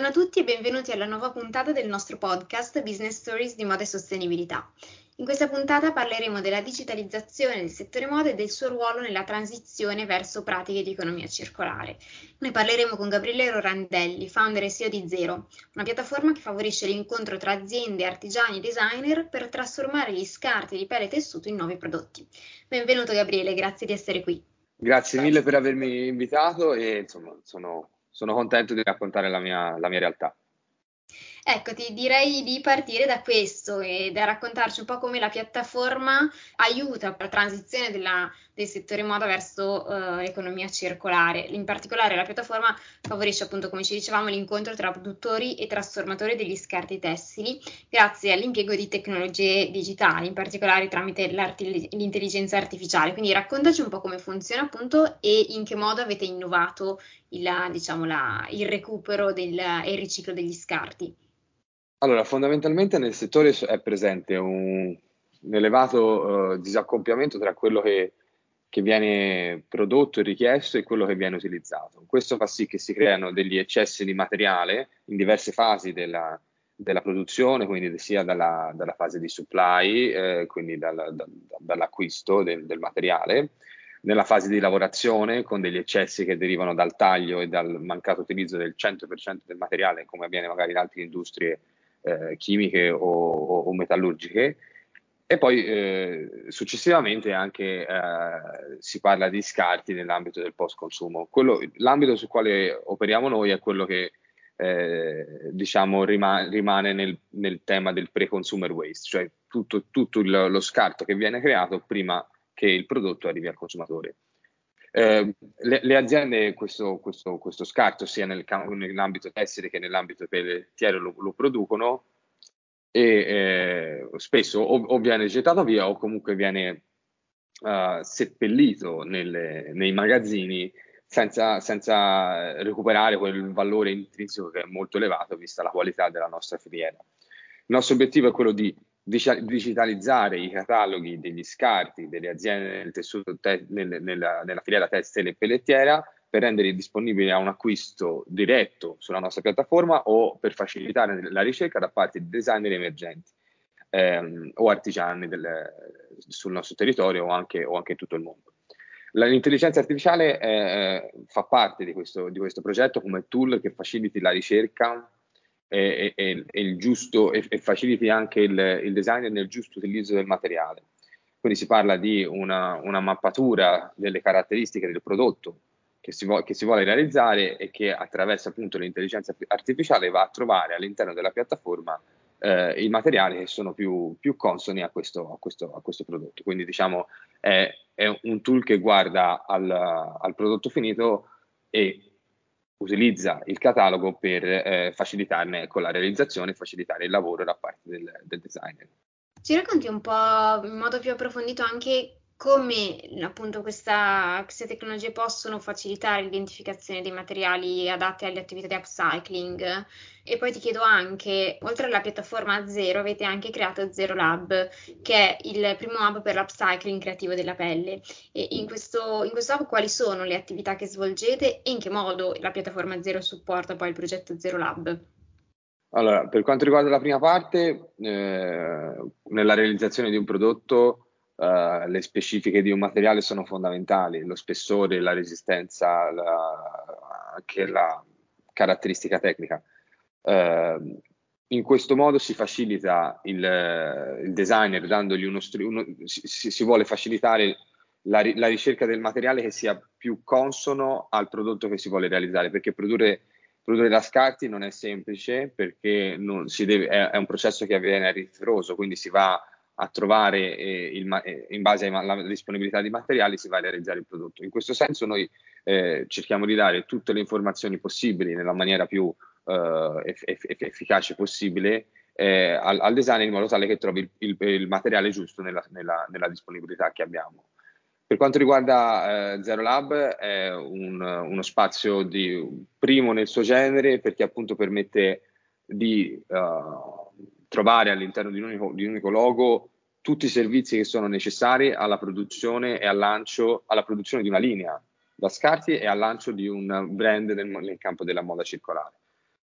Buongiorno a tutti e benvenuti alla nuova puntata del nostro podcast Business Stories di Moda e Sostenibilità. In questa puntata parleremo della digitalizzazione del settore moda e del suo ruolo nella transizione verso pratiche di economia circolare. Noi parleremo con Gabriele Rorandelli, founder e CEO di Zero, una piattaforma che favorisce l'incontro tra aziende, artigiani e designer per trasformare gli scarti di pelle e tessuto in nuovi prodotti. Benvenuto Gabriele, grazie di essere qui. Grazie mille per avermi invitato e insomma sono sono contento di raccontare la mia, la mia realtà. Ecco, ti direi di partire da questo e da raccontarci un po' come la piattaforma aiuta per la transizione della, del settore moda verso uh, l'economia circolare. In particolare la piattaforma favorisce appunto, come ci dicevamo, l'incontro tra produttori e trasformatori degli scarti tessili grazie all'impiego di tecnologie digitali, in particolare tramite l'intelligenza artificiale. Quindi raccontaci un po' come funziona appunto e in che modo avete innovato il, diciamo, la, il recupero e il riciclo degli scarti. Allora, fondamentalmente nel settore è presente un, un elevato uh, disaccoppiamento tra quello che, che, viene prodotto e richiesto e quello che viene utilizzato. Questo fa sì che si creano degli eccessi di materiale in diverse fasi della, della produzione, quindi sia dalla, dalla fase di supply, eh, quindi dal, da, dall'acquisto del, del materiale, nella fase di lavorazione con degli eccessi che derivano dal taglio e dal mancato utilizzo del 100% del materiale, come avviene magari in altre industrie eh, chimiche o, o, o, metallurgiche. E poi eh, successivamente anche eh, si parla di scarti nell'ambito del post-consumo. Quello, l'ambito sul quale operiamo noi è quello che eh, diciamo rima- rimane nel, nel, tema del pre-consumer waste, cioè tutto, tutto il, lo scarto che viene creato prima che il prodotto arrivi al consumatore. Eh, le, le, aziende questo, questo, questo, scarto sia nel, nell'ambito tessile che nell'ambito pellettiero lo, lo producono e eh, spesso o, o, viene gettato via o comunque viene uh, seppellito nelle, nei magazzini senza, senza, recuperare quel valore intrinseco che è molto elevato vista la qualità della nostra filiera. Il nostro obiettivo è quello di digitalizzare i cataloghi degli scarti delle aziende nel tessuto te- nel, nella, nella, filiera tessile e pellettiera per renderli disponibili a un acquisto diretto sulla nostra piattaforma o per facilitare la ricerca da parte di designer emergenti ehm, o artigiani del, sul nostro territorio o anche, o anche tutto il mondo. L'intelligenza artificiale eh, fa parte di questo, di questo progetto come tool che faciliti la ricerca e, e, e, il giusto, e, faciliti anche il, il design nel giusto utilizzo del materiale. Quindi si parla di una, una mappatura delle caratteristiche del prodotto che si, vo- che si, vuole realizzare e che attraverso appunto l'intelligenza artificiale va a trovare all'interno della piattaforma eh, i materiali che sono più, più consoni a questo, a, questo, a questo, prodotto. Quindi diciamo è, è un tool che guarda al, al prodotto finito e utilizza il catalogo per eh, facilitarne con la realizzazione e facilitare il lavoro da parte del, del designer. Ci racconti un po' in modo più approfondito anche come appunto questa, queste tecnologie possono facilitare l'identificazione dei materiali adatti alle attività di upcycling. E poi ti chiedo anche, oltre alla piattaforma Zero, avete anche creato Zero Lab, che è il primo hub per l'upcycling creativo della pelle. E in questo, in questo hub quali sono le attività che svolgete e in che modo la piattaforma Zero supporta poi il progetto Zero Lab? Allora, per quanto riguarda la prima parte, eh, nella realizzazione di un prodotto uh, le specifiche di un materiale sono fondamentali, lo spessore, la resistenza, la, anche la caratteristica tecnica. Uh, in questo modo si facilita il, il designer dandogli uno, uno si, si, vuole facilitare la, la, ricerca del materiale che sia più consono al prodotto che si vuole realizzare, perché produrre, produrre da scarti non è semplice, perché deve, è, è, un processo che avviene a ritroso, quindi si va a trovare eh, il, eh, in base alla disponibilità di materiali si va a realizzare il prodotto. In questo senso noi eh, cerchiamo di dare tutte le informazioni possibili nella maniera più eh, eff- eff- efficace possibile eh, al, al, designer in modo tale che trovi il, il, il materiale giusto nella, nella, nella, disponibilità che abbiamo. Per quanto riguarda Zero Lab è un, uno spazio di, primo nel suo genere perché appunto permette di trovare all'interno di un, unico, di un unico logo tutti i servizi che sono necessari alla produzione e al lancio, alla produzione di una linea da scarti e al lancio di un brand nel, nel campo della moda circolare.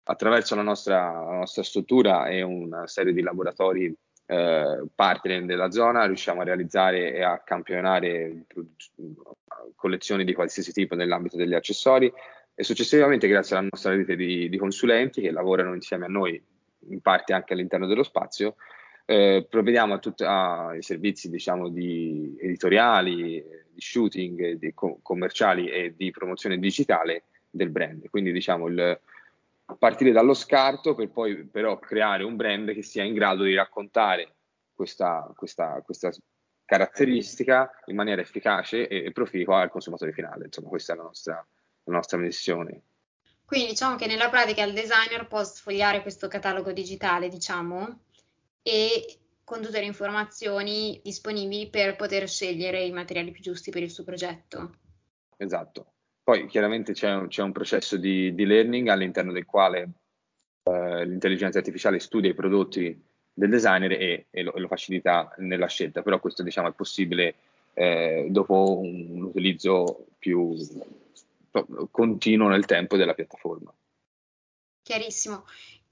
attraverso la nostra, la nostra struttura e una serie di laboratori eh, partner della zona riusciamo a realizzare e a campionare collezioni di qualsiasi tipo nell'ambito degli accessori e successivamente grazie alla nostra rete di, di consulenti che lavorano insieme a noi in parte anche all'interno dello spazio eh, provvediamo a tutti ai servizi diciamo di editoriali, di shooting, di co- commerciali e di promozione digitale del brand. Quindi diciamo il, partire dallo scarto per poi però creare un brand che sia in grado di raccontare questa, questa, questa caratteristica in maniera efficace e, e proficua al consumatore finale. Insomma, questa è la nostra, la nostra missione. Quindi diciamo che nella pratica il designer può sfogliare questo catalogo digitale, diciamo, e con tutte le informazioni disponibili per poter scegliere i materiali più giusti per il suo progetto. Esatto. Poi chiaramente c'è un, c'è un processo di, di, learning all'interno del quale eh, l'intelligenza artificiale studia i prodotti del designer e, e, lo, e, lo, facilita nella scelta, però questo diciamo, è possibile eh, dopo un, un utilizzo più continuo nel tempo della piattaforma. Chiarissimo.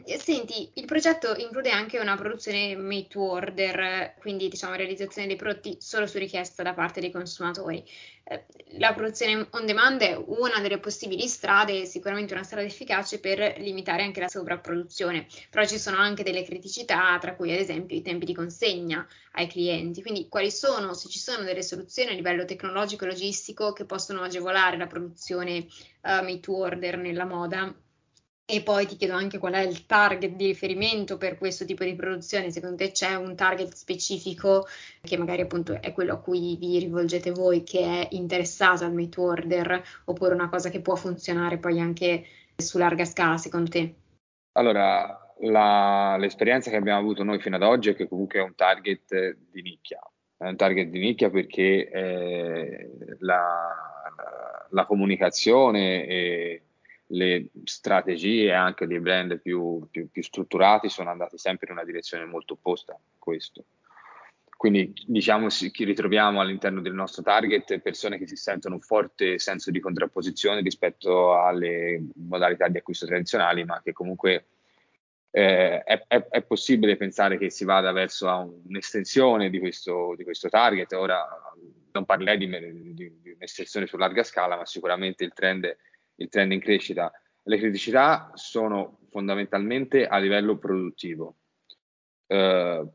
Senti, il progetto include anche una produzione made to order, quindi diciamo realizzazione dei prodotti solo su richiesta da parte dei consumatori. Eh, la produzione on demand è una delle possibili strade, sicuramente una strada efficace per limitare anche la sovrapproduzione, però ci sono anche delle criticità, tra cui ad esempio i tempi di consegna ai clienti. Quindi quali sono, se ci sono delle soluzioni a livello tecnologico e logistico che possono agevolare la produzione uh, made to order nella moda? E poi ti chiedo anche qual è il target di riferimento per questo tipo di produzione. Secondo te c'è un target specifico che magari appunto è quello a cui vi rivolgete voi che è interessato al made to order oppure una cosa che può funzionare poi anche su larga scala secondo te? Allora, la, l'esperienza che abbiamo avuto noi fino ad oggi è che comunque è un target di nicchia. È un target di nicchia perché eh, la, la, comunicazione e le strategie anche dei brand più, più, più, strutturati sono andate sempre in una direzione molto opposta a questo. Quindi diciamo che ritroviamo all'interno del nostro target persone che si sentono un forte senso di contrapposizione rispetto alle modalità di acquisto tradizionali, ma che comunque eh, è, è, è, possibile pensare che si vada verso un'estensione di questo, di questo target. Ora non parlerei di, di, di un'estensione su larga scala, ma sicuramente il trend è il trend in crescita. Le criticità sono fondamentalmente a livello produttivo. Uh,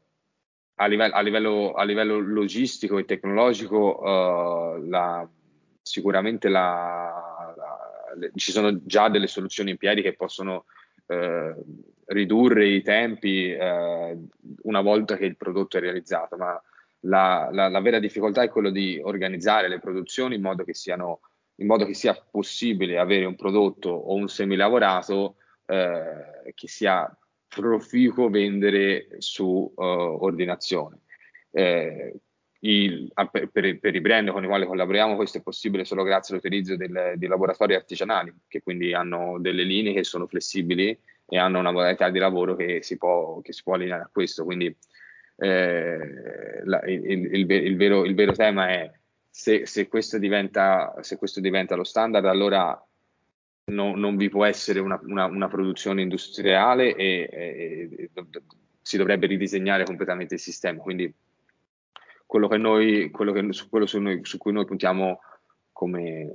a, livello, a, livello, a, livello, logistico e tecnologico, uh, la, sicuramente la, la, le, ci sono già delle soluzioni in piedi che possono uh, ridurre i tempi una volta che il prodotto è realizzato, ma la, vera difficoltà è quello di organizzare le produzioni in modo che siano in modo che sia possibile avere un prodotto o un semilavorato eh, che sia proficuo vendere su uh, ordinazione. Eh, il, per, per, i brand con i quali collaboriamo questo è possibile solo grazie all'utilizzo del, di laboratori artigianali che quindi hanno delle linee che sono flessibili e hanno una modalità di lavoro che si può, che si può allineare a questo. Quindi eh, la, il, il, il, vero, il vero tema è se, se, questo diventa, se, questo diventa, lo standard, allora no, non vi può essere una, una, una produzione industriale e, e, e, si dovrebbe ridisegnare completamente il sistema. Quindi quello, che noi, quello, che, su, quello su, noi, su cui noi puntiamo come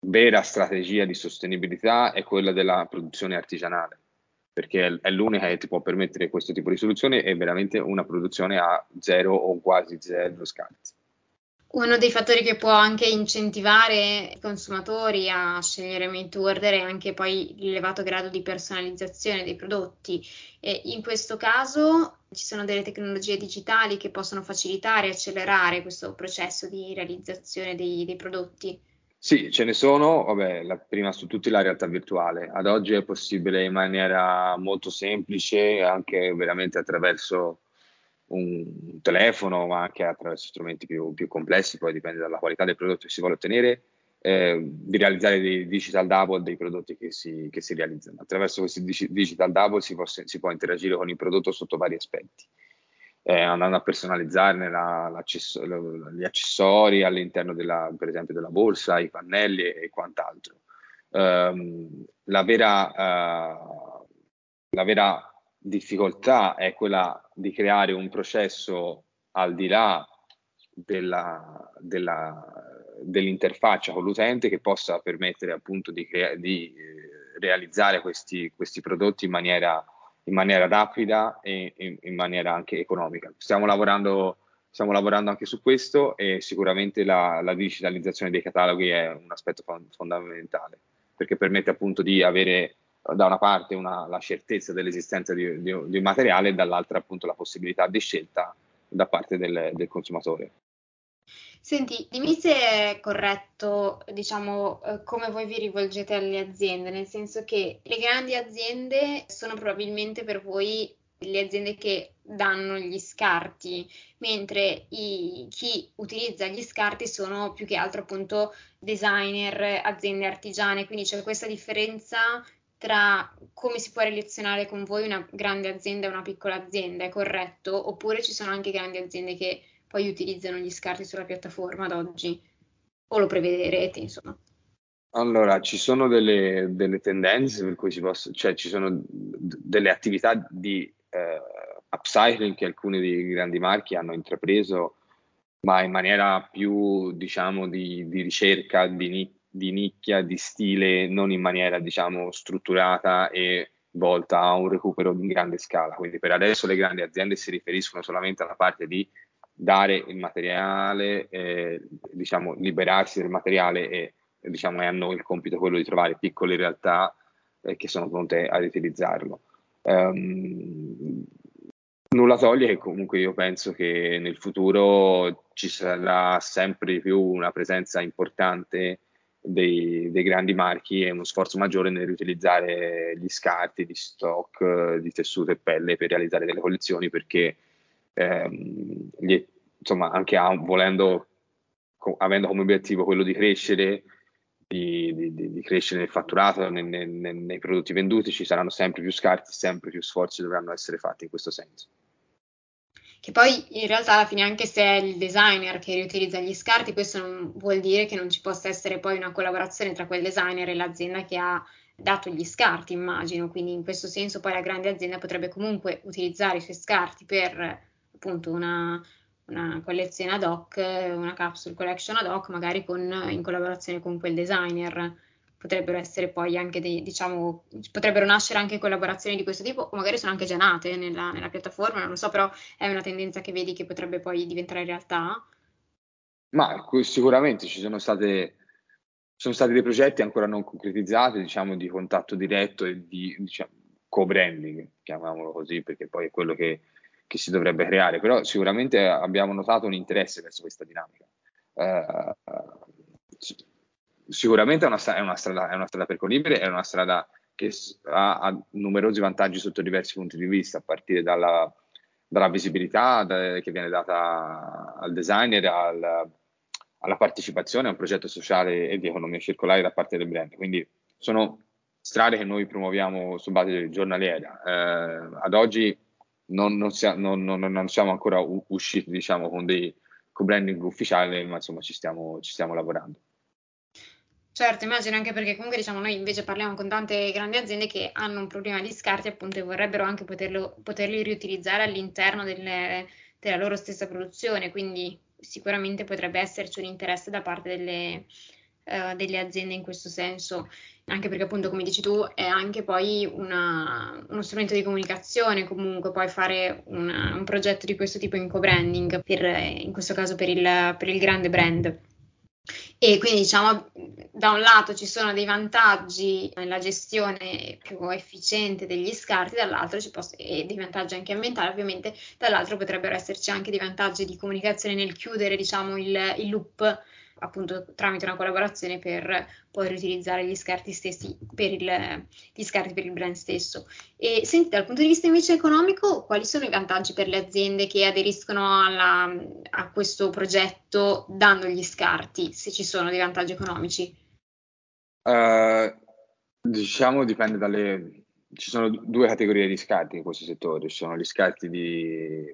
vera strategia di sostenibilità è quella della produzione artigianale perché è l'unica che ti può permettere questo tipo di soluzione e veramente una produzione a zero o quasi zero scarti. Uno dei fattori che può anche incentivare i consumatori a scegliere made to order è anche poi l'elevato grado di personalizzazione dei prodotti. E in questo caso ci sono delle tecnologie digitali che possono facilitare e accelerare questo processo di realizzazione dei, dei prodotti. Sì, ce ne sono, vabbè, la, prima su tutti la realtà virtuale. Ad oggi è possibile in maniera molto semplice, anche veramente attraverso un telefono, ma anche attraverso strumenti più, più, complessi, poi dipende dalla qualità del prodotto che si vuole ottenere, eh, di realizzare dei digital double dei prodotti che si, che si realizzano. Attraverso questi digital double si può, si può, interagire con il prodotto sotto vari aspetti, eh, andando a personalizzarne la, l'accesso, gli accessori all'interno della, per esempio della borsa, i pannelli e, quant'altro. Um, la vera la vera difficoltà è quella di creare un processo al di là della, della, dell'interfaccia con l'utente che possa permettere appunto di, crea- di eh, realizzare questi, questi, prodotti in maniera, in maniera rapida e in, in, maniera anche economica. Stiamo lavorando, stiamo lavorando anche su questo e sicuramente la, la digitalizzazione dei cataloghi è un aspetto fondamentale perché permette appunto di avere da una parte una, la certezza dell'esistenza di, di, di, un materiale e dall'altra appunto la possibilità di scelta da parte del, del consumatore. Senti, dimmi se è corretto, diciamo, eh, come voi vi rivolgete alle aziende, nel senso che le grandi aziende sono probabilmente per voi le aziende che danno gli scarti, mentre i, chi utilizza gli scarti sono più che altro appunto designer, aziende artigiane, quindi c'è questa differenza tra come si può relazionare con voi una grande azienda e una piccola azienda, è corretto? Oppure ci sono anche grandi aziende che poi utilizzano gli scarti sulla piattaforma ad oggi? O lo prevederete, insomma? Allora, ci sono delle, delle tendenze per cui si possono, cioè ci sono d- delle attività di eh, upcycling che alcuni dei grandi marchi hanno intrapreso, ma in maniera più, diciamo, di, di ricerca, di, di nicchia, di stile, non in maniera diciamo strutturata e volta a un recupero in grande scala. Quindi per adesso le grandi aziende si riferiscono solamente alla parte di dare il materiale, eh, diciamo liberarsi del materiale e diciamo hanno il compito quello di trovare piccole realtà eh, che sono pronte a riutilizzarlo. Um, nulla toglie che comunque io penso che nel futuro ci sarà sempre di più una presenza importante dei, dei, grandi marchi e uno sforzo maggiore nel riutilizzare gli scarti di stock di tessuto e pelle per realizzare delle collezioni perché ehm, gli, insomma anche a, volendo co, avendo come obiettivo quello di crescere di, di, di crescere nel fatturato nei, nei, nei prodotti venduti ci saranno sempre più scarti sempre più sforzi dovranno essere fatti in questo senso che poi in realtà alla fine anche se è il designer che riutilizza gli scarti, questo non vuol dire che non ci possa essere poi una collaborazione tra quel designer e l'azienda che ha dato gli scarti, immagino, quindi in questo senso poi la grande azienda potrebbe comunque utilizzare i suoi scarti per appunto una, una collezione ad hoc, una capsule collection ad hoc, magari con, in collaborazione con quel designer potrebbero essere poi anche dei, diciamo, potrebbero nascere anche collaborazioni di questo tipo, o magari sono anche già nate nella, nella, piattaforma, non lo so, però è una tendenza che vedi che potrebbe poi diventare realtà? Ma sicuramente ci sono state, sono stati dei progetti ancora non concretizzati, diciamo, di contatto diretto e di diciamo, co-branding, chiamiamolo così, perché poi è quello che, che, si dovrebbe creare, però sicuramente abbiamo notato un interesse verso questa dinamica. Uh, sicuramente è una, è, una strada, è una, strada, percorribile, è una strada che ha, ha, numerosi vantaggi sotto diversi punti di vista, a partire dalla, dalla visibilità da, che viene data al designer, al, alla partecipazione a un progetto sociale e di economia circolare da parte del brand. Quindi sono strade che noi promuoviamo su base giornaliera. Eh, ad oggi non, non, sia, non, non, siamo ancora usciti diciamo, con dei co-branding ufficiali, ma insomma ci stiamo, ci stiamo lavorando. Certo, immagino anche perché comunque diciamo noi invece parliamo con tante grandi aziende che hanno un problema di scarti appunto e vorrebbero anche poterlo, poterli riutilizzare all'interno delle, della loro stessa produzione, quindi sicuramente potrebbe esserci un interesse da parte delle, uh, delle aziende in questo senso, anche perché appunto come dici tu è anche poi una, uno strumento di comunicazione comunque poi fare una, un progetto di questo tipo in co-branding, per, in questo caso per il, per il grande brand. E quindi diciamo da un lato ci sono dei vantaggi nella gestione più efficiente degli scarti, dall'altro ci posso, e dei vantaggi anche ambientali ovviamente, dall'altro potrebbero esserci anche dei vantaggi di comunicazione nel chiudere diciamo il, il loop appunto tramite una collaborazione per poi riutilizzare gli scarti stessi per il, gli scarti per il brand stesso. E senti, dal punto di vista invece economico, quali sono i vantaggi per le aziende che aderiscono alla, a questo progetto dando gli scarti, se ci sono dei vantaggi economici? Uh, diciamo dipende dalle... Ci sono due categorie di scarti in questo settore, ci sono gli scarti di,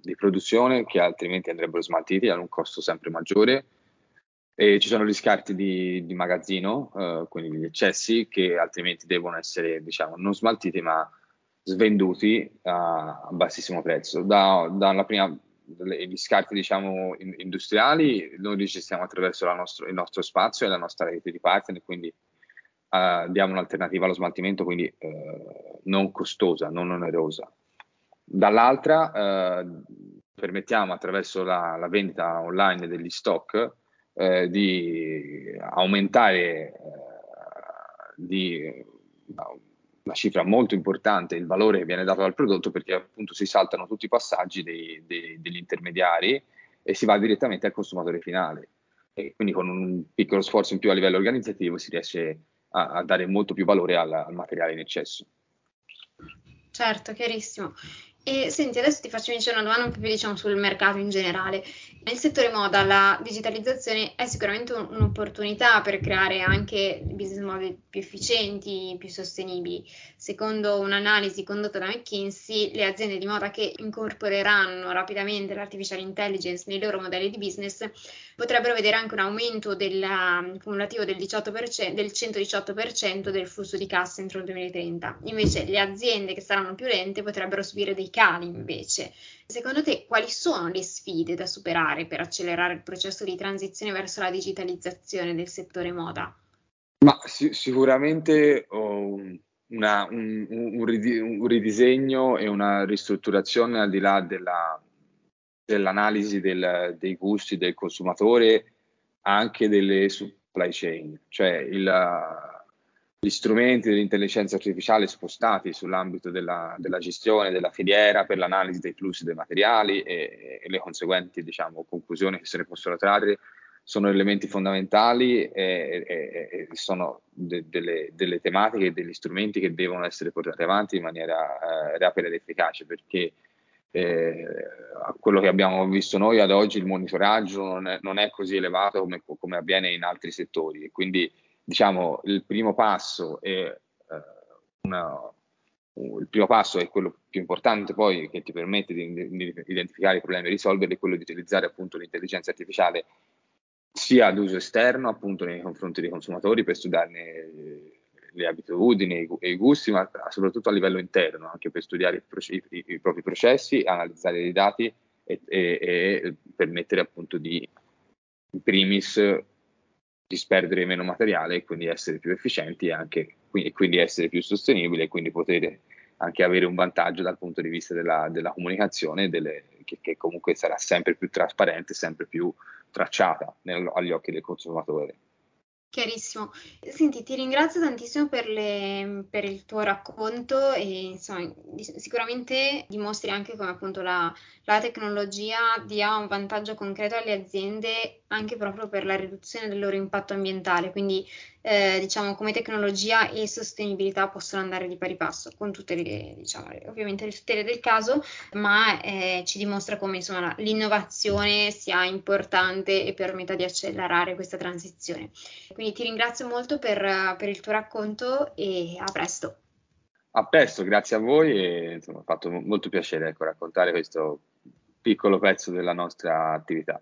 di produzione che altrimenti andrebbero smaltiti hanno un costo sempre maggiore e ci sono gli scarti di, di magazzino, eh, quindi gli eccessi, che altrimenti devono essere, diciamo, non smaltiti, ma svenduti a, bassissimo prezzo. Da, dalla prima, gli scarti diciamo, industriali noi li gestiamo attraverso nostro, il nostro spazio e la nostra rete di partner, quindi uh, diamo un'alternativa allo smaltimento, quindi uh, non costosa, non onerosa. Dall'altra uh, permettiamo attraverso la, la, vendita online degli stock di aumentare di una cifra molto importante il valore che viene dato dal prodotto perché appunto si saltano tutti i passaggi dei, dei, degli intermediari e si va direttamente al consumatore finale. E quindi con un piccolo sforzo in più a livello organizzativo si riesce a, a dare molto più valore al, al materiale in eccesso. Certo, chiarissimo. E senti, adesso ti faccio vincere una domanda un po' più diciamo sul mercato in generale. Nel settore moda la digitalizzazione è sicuramente un, un'opportunità per creare anche business model più efficienti, più sostenibili. Secondo un'analisi condotta da McKinsey, le aziende di moda che incorporeranno rapidamente l'artificial intelligence nei loro modelli di business potrebbero vedere anche un aumento del, um, cumulativo del, 18%, del 118% del flusso di cassa entro il 2030. Invece le aziende che saranno più lente potrebbero subire dei cali invece. Secondo te quali sono le sfide da superare per accelerare il processo di transizione verso la digitalizzazione del settore moda? Ma sì, sicuramente oh, una, un, un, un, ridisegno e una ristrutturazione al di là della, dell'analisi del, dei gusti del consumatore, anche delle supply chain, cioè il, gli strumenti dell'intelligenza artificiale spostati sull'ambito della, della, gestione della filiera per l'analisi dei flussi dei materiali e, e le conseguenti diciamo, conclusioni che se ne possono trarre sono elementi fondamentali e, e, e sono de, delle, delle, tematiche e degli strumenti che devono essere portati avanti in maniera eh, rapida ed efficace perché eh, quello che abbiamo visto noi ad oggi il monitoraggio non è, non è così elevato come, come, avviene in altri settori. E quindi diciamo, il primo passo è eh, una, il primo passo è quello più importante poi che ti permette di, di, identificare i problemi e risolverli, quello di utilizzare appunto l'intelligenza artificiale sia ad uso esterno appunto nei confronti dei consumatori per studiarne le abitudini e i gusti, ma soprattutto a livello interno, anche per studiare i, i, i propri processi, analizzare i dati e, e, e permettere appunto di, in primis, disperdere meno materiale e quindi essere più efficienti e, anche, e quindi essere più sostenibili e quindi poter anche avere un vantaggio dal punto di vista della, della comunicazione delle, che, che, comunque sarà sempre più trasparente, sempre più tracciata nel, agli occhi del consumatore. Chiarissimo. Senti, ti ringrazio tantissimo per, le, per, il tuo racconto e insomma, sicuramente dimostri anche come appunto la, la, tecnologia dia un vantaggio concreto alle aziende anche proprio per la riduzione del loro impatto ambientale. Quindi eh, diciamo come tecnologia e sostenibilità possono andare di pari passo con tutte le, diciamo, ovviamente le tutele del caso, ma eh, ci dimostra come insomma, l'innovazione sia importante e permetta di accelerare questa transizione. Quindi ti ringrazio molto per, per il tuo racconto e a presto. A presto, grazie a voi e insomma, ha fatto molto piacere ecco, raccontare questo piccolo pezzo della nostra attività.